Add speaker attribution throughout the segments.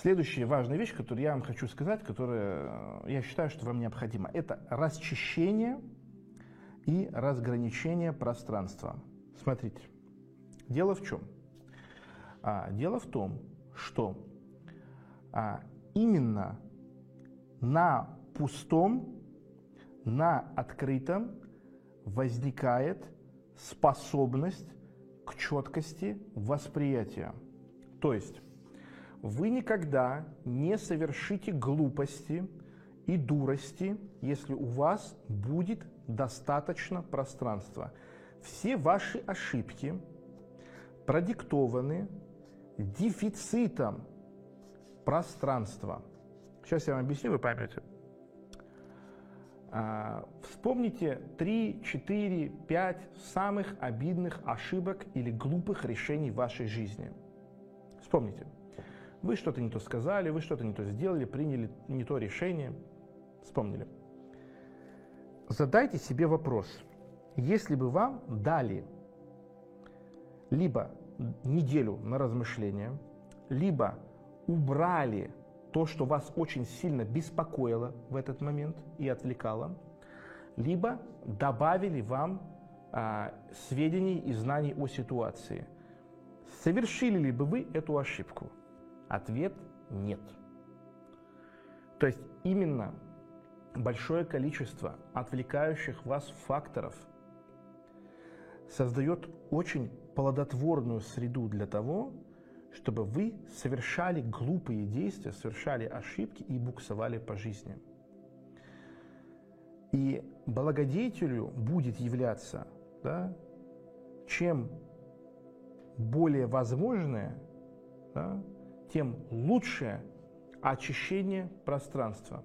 Speaker 1: Следующая важная вещь, которую я вам хочу сказать, которая я считаю, что вам необходима, это расчищение и разграничение пространства. Смотрите, дело в чем? А, дело в том, что а, именно на пустом, на открытом возникает способность к четкости восприятия. То есть вы никогда не совершите глупости и дурости, если у вас будет достаточно пространства. Все ваши ошибки продиктованы дефицитом пространства. Сейчас я вам объясню, вы поймете. А, вспомните 3, 4, 5 самых обидных ошибок или глупых решений в вашей жизни. Вспомните. Вы что-то не то сказали, вы что-то не то сделали, приняли не то решение. Вспомнили. Задайте себе вопрос. Если бы вам дали либо неделю на размышление, либо убрали то, что вас очень сильно беспокоило в этот момент и отвлекало, либо добавили вам а, сведений и знаний о ситуации. Совершили ли бы вы эту ошибку? Ответ – нет. То есть именно большое количество отвлекающих вас факторов создает очень плодотворную среду для того, чтобы вы совершали глупые действия, совершали ошибки и буксовали по жизни. И благодетелю будет являться, да, чем более возможное, да, тем лучшее очищение пространства.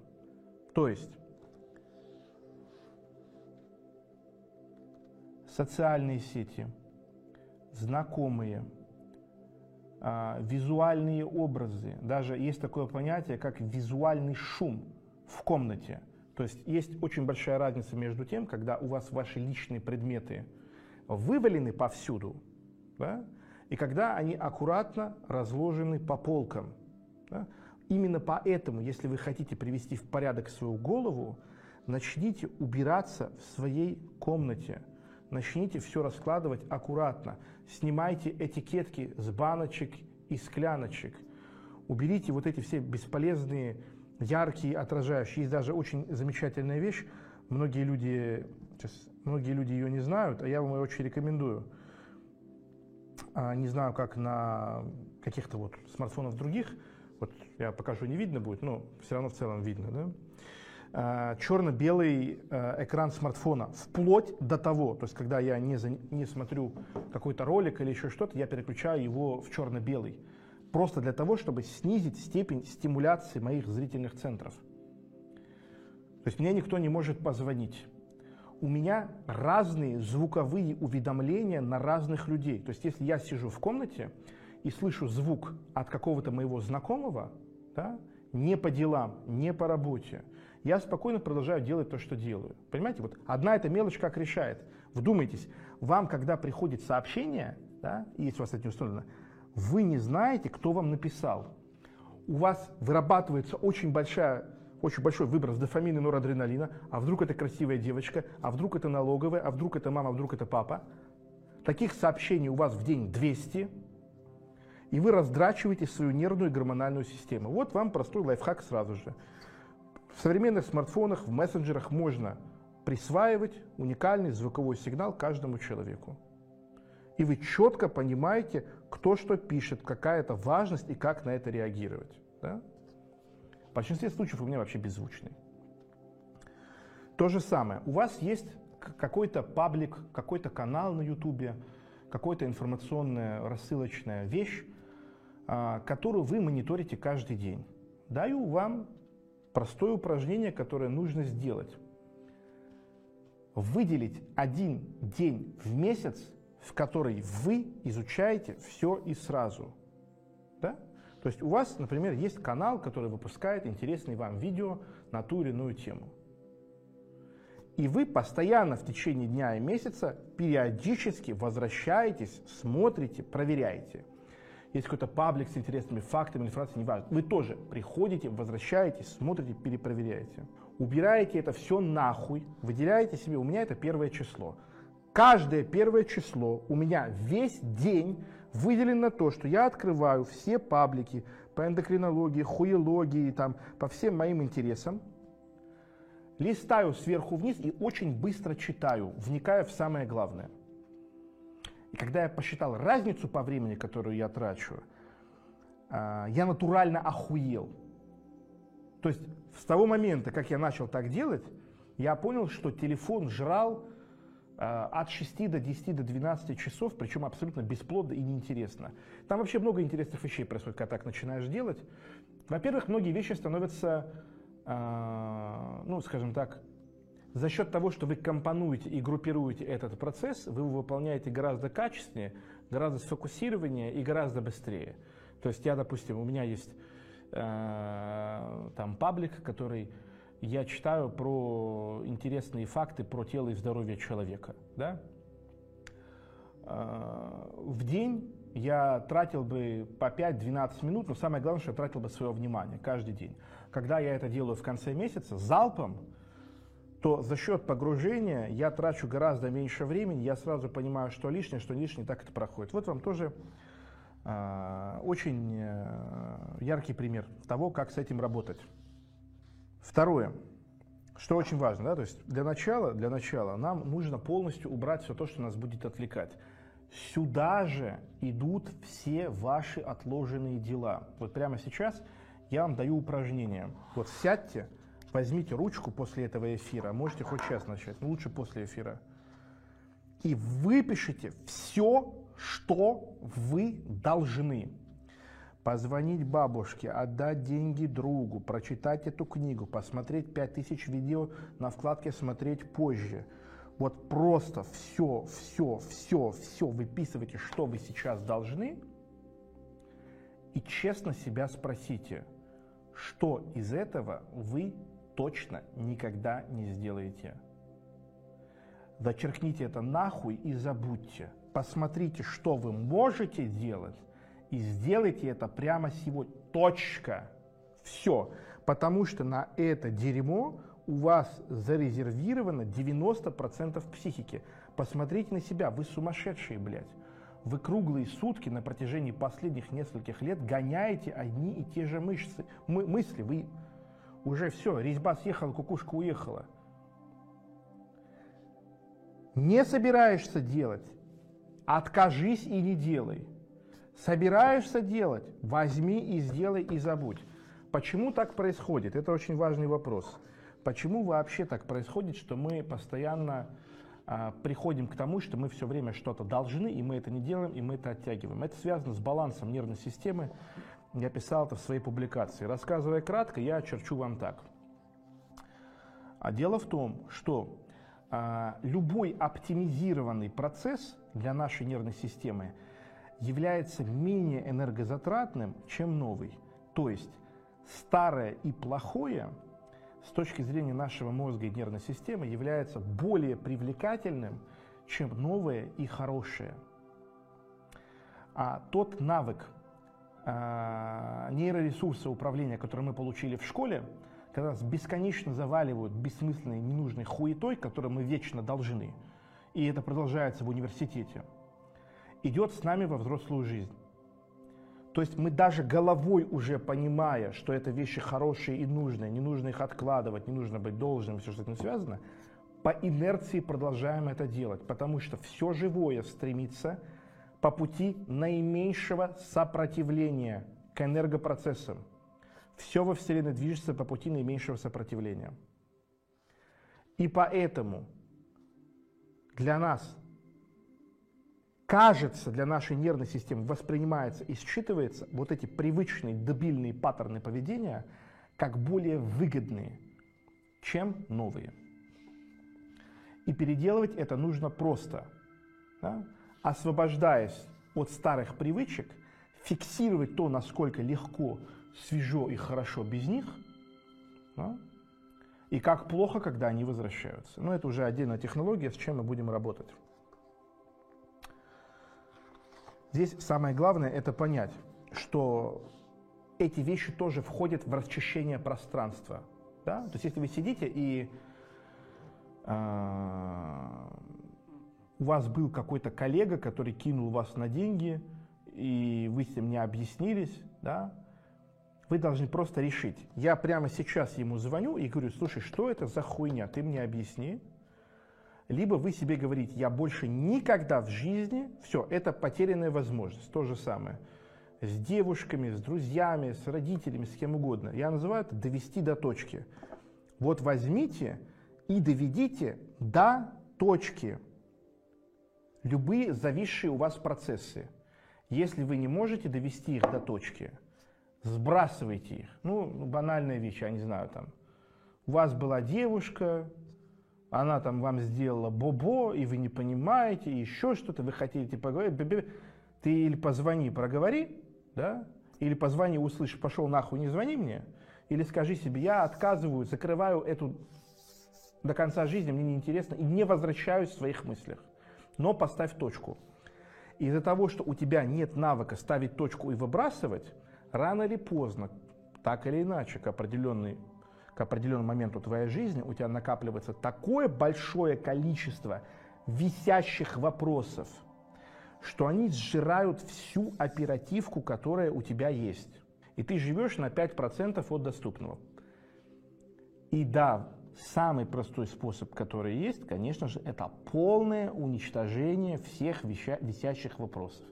Speaker 1: То есть социальные сети, знакомые, а, визуальные образы. Даже есть такое понятие, как визуальный шум в комнате. То есть есть очень большая разница между тем, когда у вас ваши личные предметы вывалены повсюду, да, и когда они аккуратно разложены по полкам. Да. Именно поэтому, если вы хотите привести в порядок свою голову, начните убираться в своей комнате – начните все раскладывать аккуратно. Снимайте этикетки с баночек и скляночек. Уберите вот эти все бесполезные, яркие, отражающие. Есть даже очень замечательная вещь. Многие люди, сейчас, многие люди ее не знают, а я вам ее очень рекомендую. А, не знаю, как на каких-то вот смартфонах других. Вот я покажу, не видно будет, но все равно в целом видно. Да? Э, черно-белый э, экран смартфона, вплоть до того, то есть когда я не, за, не смотрю какой-то ролик или еще что-то, я переключаю его в черно-белый. Просто для того, чтобы снизить степень стимуляции моих зрительных центров. То есть мне никто не может позвонить. У меня разные звуковые уведомления на разных людей. То есть если я сижу в комнате и слышу звук от какого-то моего знакомого, да, не по делам, не по работе, я спокойно продолжаю делать то, что делаю. Понимаете, вот одна эта мелочь как решает. Вдумайтесь, вам, когда приходит сообщение, да, если у вас это не установлено, вы не знаете, кто вам написал. У вас вырабатывается очень большая очень большой выброс дофамина и норадреналина, а вдруг это красивая девочка, а вдруг это налоговая, а вдруг это мама, а вдруг это папа. Таких сообщений у вас в день 200, и вы раздрачиваете свою нервную и гормональную систему. Вот вам простой лайфхак сразу же. В современных смартфонах, в мессенджерах можно присваивать уникальный звуковой сигнал каждому человеку. И вы четко понимаете, кто что пишет, какая это важность и как на это реагировать. Да? Большинстве случаев у меня вообще беззвучный. То же самое. У вас есть какой-то паблик, какой-то канал на ютубе, какая-то информационная рассылочная вещь, а, которую вы мониторите каждый день. Даю вам простое упражнение, которое нужно сделать. Выделить один день в месяц, в который вы изучаете все и сразу. То есть у вас, например, есть канал, который выпускает интересные вам видео на ту или иную тему. И вы постоянно в течение дня и месяца периодически возвращаетесь, смотрите, проверяете – есть какой-то паблик с интересными фактами, информацией, неважно. Вы тоже приходите, возвращаетесь, смотрите, перепроверяете. Убираете это все нахуй, выделяете себе, у меня это первое число. Каждое первое число у меня весь день выделен на то, что я открываю все паблики по эндокринологии, хуелогии, там, по всем моим интересам, листаю сверху вниз и очень быстро читаю, вникая в самое главное. И когда я посчитал разницу по времени, которую я трачу, а, я натурально охуел. То есть с того момента, как я начал так делать, я понял, что телефон жрал от 6 до 10 до 12 часов, причем абсолютно бесплодно и неинтересно. Там вообще много интересных вещей происходит, когда так начинаешь делать. Во-первых, многие вещи становятся, э, ну, скажем так, за счет того, что вы компонуете и группируете этот процесс, вы его выполняете гораздо качественнее, гораздо сфокусированнее и гораздо быстрее. То есть я, допустим, у меня есть э, там паблик, который я читаю про интересные факты про тело и здоровье человека. Да? Э, в день я тратил бы по 5-12 минут, но самое главное, что я тратил бы свое внимание каждый день. Когда я это делаю в конце месяца, залпом, то за счет погружения я трачу гораздо меньше времени, я сразу понимаю, что лишнее, что лишнее, так это проходит. Вот вам тоже э, очень э, яркий пример того, как с этим работать. Второе, что очень важно, да, то есть для начала, для начала нам нужно полностью убрать все то, что нас будет отвлекать. Сюда же идут все ваши отложенные дела. Вот прямо сейчас я вам даю упражнение. Вот сядьте, возьмите ручку после этого эфира, можете хоть сейчас начать, но лучше после эфира, и выпишите все, что вы должны. Позвонить бабушке, отдать деньги другу, прочитать эту книгу, посмотреть 5000 видео на вкладке «Смотреть позже». Вот просто все, все, все, все выписывайте, что вы сейчас должны, и честно себя спросите, что из этого вы точно никогда не сделаете. Зачеркните это нахуй и забудьте. Посмотрите, что вы можете делать, и сделайте это прямо сегодня. Точка. Все. Потому что на это дерьмо у вас зарезервировано 90% психики. Посмотрите на себя, вы сумасшедшие, блядь. Вы круглые сутки на протяжении последних нескольких лет гоняете одни и те же мышцы, мы, мысли. Вы уже все, резьба съехала, кукушка уехала. Не собираешься делать, откажись и не делай. Собираешься делать, возьми и сделай и забудь. Почему так происходит? Это очень важный вопрос. Почему вообще так происходит, что мы постоянно а, приходим к тому, что мы все время что-то должны, и мы это не делаем, и мы это оттягиваем? Это связано с балансом нервной системы, я писал это в своей публикации. Рассказывая кратко, я очерчу вам так. А дело в том, что а, любой оптимизированный процесс для нашей нервной системы является менее энергозатратным, чем новый. То есть старое и плохое с точки зрения нашего мозга и нервной системы является более привлекательным, чем новое и хорошее. А тот навык, а, нейроресурсы управления, которые мы получили в школе, когда нас бесконечно заваливают бессмысленной, ненужной хуетой, которую мы вечно должны, и это продолжается в университете, идет с нами во взрослую жизнь. То есть мы даже головой уже понимая, что это вещи хорошие и нужные, не нужно их откладывать, не нужно быть должным, все, что с этим связано, по инерции продолжаем это делать, потому что все живое стремится по пути наименьшего сопротивления к энергопроцессам. Все во Вселенной движется по пути наименьшего сопротивления. И поэтому для нас кажется, для нашей нервной системы воспринимается и считывается вот эти привычные дебильные паттерны поведения как более выгодные, чем новые. И переделывать это нужно просто. Да? освобождаясь от старых привычек, фиксировать то, насколько легко, свежо и хорошо без них, да? и как плохо, когда они возвращаются. Но это уже отдельная технология, с чем мы будем работать. Здесь самое главное это понять, что эти вещи тоже входят в расчищение пространства. Да? То есть если вы сидите и э, у вас был какой-то коллега, который кинул вас на деньги, и вы с ним не объяснились, да, вы должны просто решить. Я прямо сейчас ему звоню и говорю, слушай, что это за хуйня, ты мне объясни. Либо вы себе говорите, я больше никогда в жизни, все, это потерянная возможность, то же самое. С девушками, с друзьями, с родителями, с кем угодно. Я называю это довести до точки. Вот возьмите и доведите до точки любые зависшие у вас процессы. Если вы не можете довести их до точки, сбрасывайте их. Ну, банальная вещь, я не знаю, там. У вас была девушка, она там вам сделала бобо, и вы не понимаете, еще что-то, вы хотите поговорить. Ты или позвони, проговори, да, или позвони, услышь, пошел нахуй, не звони мне, или скажи себе, я отказываю, закрываю эту до конца жизни, мне неинтересно, и не возвращаюсь в своих мыслях. Но поставь точку. Из-за того, что у тебя нет навыка ставить точку и выбрасывать, рано или поздно, так или иначе, к, определенной, к определенному моменту твоей жизни у тебя накапливается такое большое количество висящих вопросов, что они сжирают всю оперативку, которая у тебя есть. И ты живешь на 5% от доступного. И да, Самый простой способ, который есть, конечно же, это полное уничтожение всех висящих вопросов.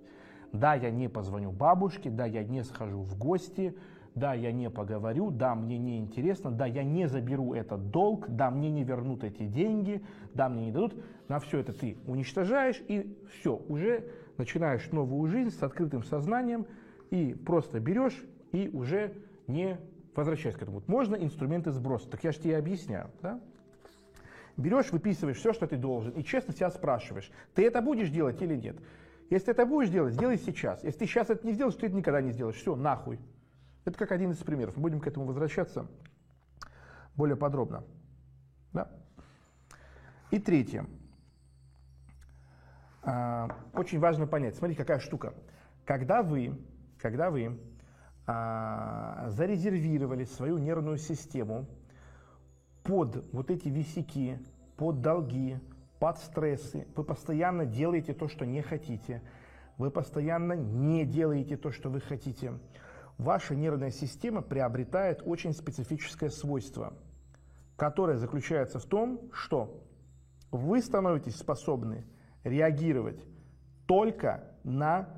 Speaker 1: Да, я не позвоню бабушке, да, я не схожу в гости, да, я не поговорю, да, мне не интересно, да, я не заберу этот долг, да, мне не вернут эти деньги, да, мне не дадут. На все это ты уничтожаешь и все, уже начинаешь новую жизнь с открытым сознанием и просто берешь и уже не возвращаясь к этому, можно инструменты сброса, так я же тебе объясняю, да? Берешь, выписываешь все, что ты должен, и честно себя спрашиваешь, ты это будешь делать или нет? Если ты это будешь делать, сделай сейчас. Если ты сейчас это не сделаешь, ты это никогда не сделаешь. Все, нахуй. Это как один из примеров. Мы будем к этому возвращаться более подробно. Да? И третье. А, очень важно понять. Смотрите, какая штука. Когда вы, когда вы а, зарезервировали свою нервную систему под вот эти висяки, под долги, под стрессы. Вы постоянно делаете то, что не хотите. Вы постоянно не делаете то, что вы хотите. Ваша нервная система приобретает очень специфическое свойство, которое заключается в том, что вы становитесь способны реагировать только на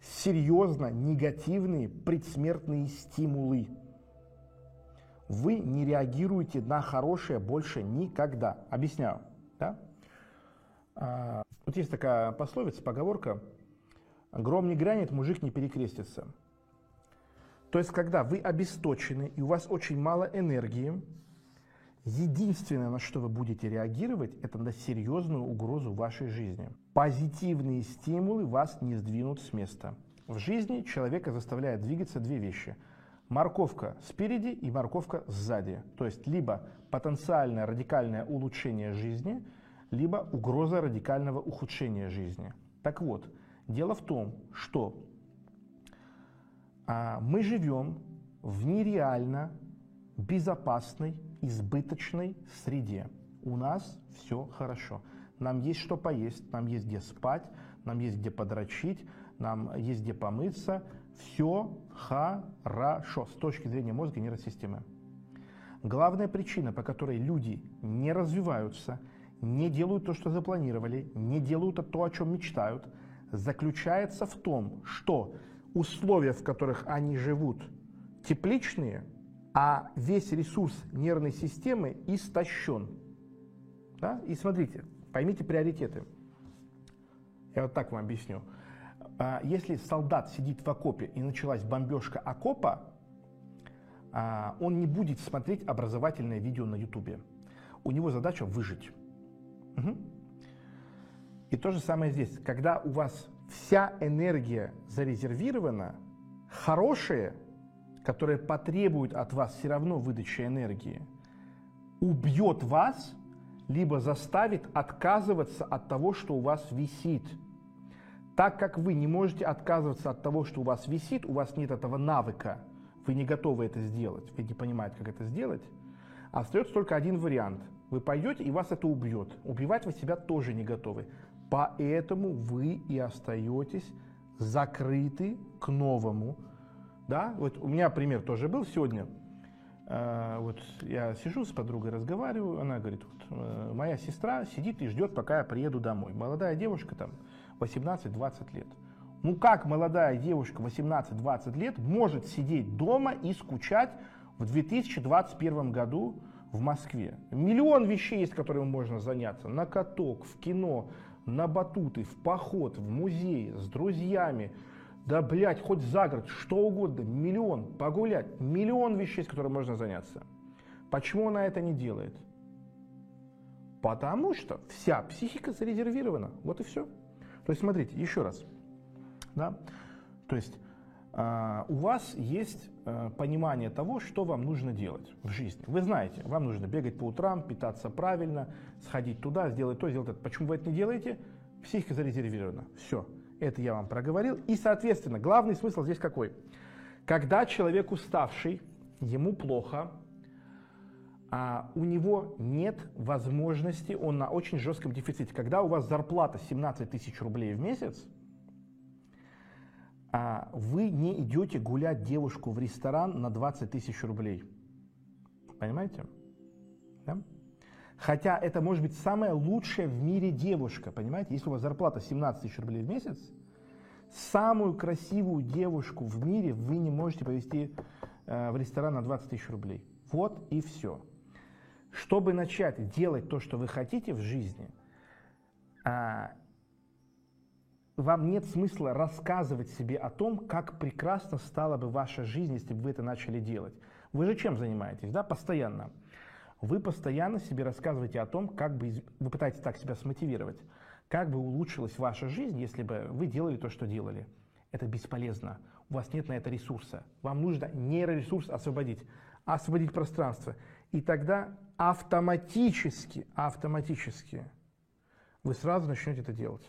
Speaker 1: серьезно негативные предсмертные стимулы. Вы не реагируете на хорошее больше никогда. Объясняю. Да? А, вот есть такая пословица, поговорка «Гром не грянет, мужик не перекрестится». То есть, когда вы обесточены и у вас очень мало энергии, Единственное, на что вы будете реагировать, это на серьезную угрозу вашей жизни. Позитивные стимулы вас не сдвинут с места. В жизни человека заставляет двигаться две вещи. Морковка спереди и морковка сзади. То есть либо потенциальное радикальное улучшение жизни, либо угроза радикального ухудшения жизни. Так вот, дело в том, что мы живем в нереально безопасной избыточной среде. У нас все хорошо. Нам есть что поесть, нам есть где спать, нам есть где подрочить, нам есть где помыться. Все хорошо с точки зрения мозга и нервной системы. Главная причина, по которой люди не развиваются, не делают то, что запланировали, не делают то, о чем мечтают, заключается в том, что условия, в которых они живут, тепличные – а весь ресурс нервной системы истощен. Да? И смотрите, поймите приоритеты. Я вот так вам объясню. А, если солдат сидит в окопе и началась бомбежка окопа, а, он не будет смотреть образовательное видео на ютубе. У него задача выжить. Угу. И то же самое здесь. Когда у вас вся энергия зарезервирована, хорошее которое потребует от вас все равно выдачи энергии, убьет вас, либо заставит отказываться от того, что у вас висит. Так как вы не можете отказываться от того, что у вас висит, у вас нет этого навыка, вы не готовы это сделать, вы не понимаете, как это сделать, остается только один вариант. Вы пойдете, и вас это убьет. Убивать вы себя тоже не готовы. Поэтому вы и остаетесь закрыты к новому. Да? Вот у меня пример тоже был сегодня. Э, вот я сижу с подругой, разговариваю, она говорит, вот, э, моя сестра сидит и ждет, пока я приеду домой. Молодая девушка там 18-20 лет. Ну как молодая девушка 18-20 лет может сидеть дома и скучать в 2021 году в Москве? Миллион вещей есть, которыми можно заняться. На каток, в кино, на батуты, в поход, в музей, с друзьями, да, блядь, хоть за город, что угодно, миллион, погулять, миллион вещей, с которыми можно заняться. Почему она это не делает? Потому что вся психика зарезервирована. Вот и все. То есть, смотрите, еще раз. Да? То есть, у вас есть э, понимание того, что вам нужно делать в жизни. Вы знаете, вам нужно бегать по утрам, питаться правильно, сходить туда, сделать то, сделать это. Почему вы это не делаете? Психика зарезервирована. Все. Это я вам проговорил. И, соответственно, главный смысл здесь какой? Когда человек уставший, ему плохо, а у него нет возможности, он на очень жестком дефиците. Когда у вас зарплата 17 тысяч рублей в месяц, а вы не идете гулять девушку в ресторан на 20 тысяч рублей. Понимаете? Да? Хотя это может быть самая лучшая в мире девушка, понимаете? Если у вас зарплата 17 тысяч рублей в месяц, самую красивую девушку в мире вы не можете повезти э, в ресторан на 20 тысяч рублей. Вот и все. Чтобы начать делать то, что вы хотите в жизни, э, вам нет смысла рассказывать себе о том, как прекрасно стала бы ваша жизнь, если бы вы это начали делать. Вы же чем занимаетесь, да, постоянно? Вы постоянно себе рассказываете о том, как бы, вы пытаетесь так себя смотивировать, как бы улучшилась ваша жизнь, если бы вы делали то, что делали. Это бесполезно. У вас нет на это ресурса. Вам нужно нейроресурс освободить, освободить пространство. И тогда автоматически, автоматически вы сразу начнете это делать.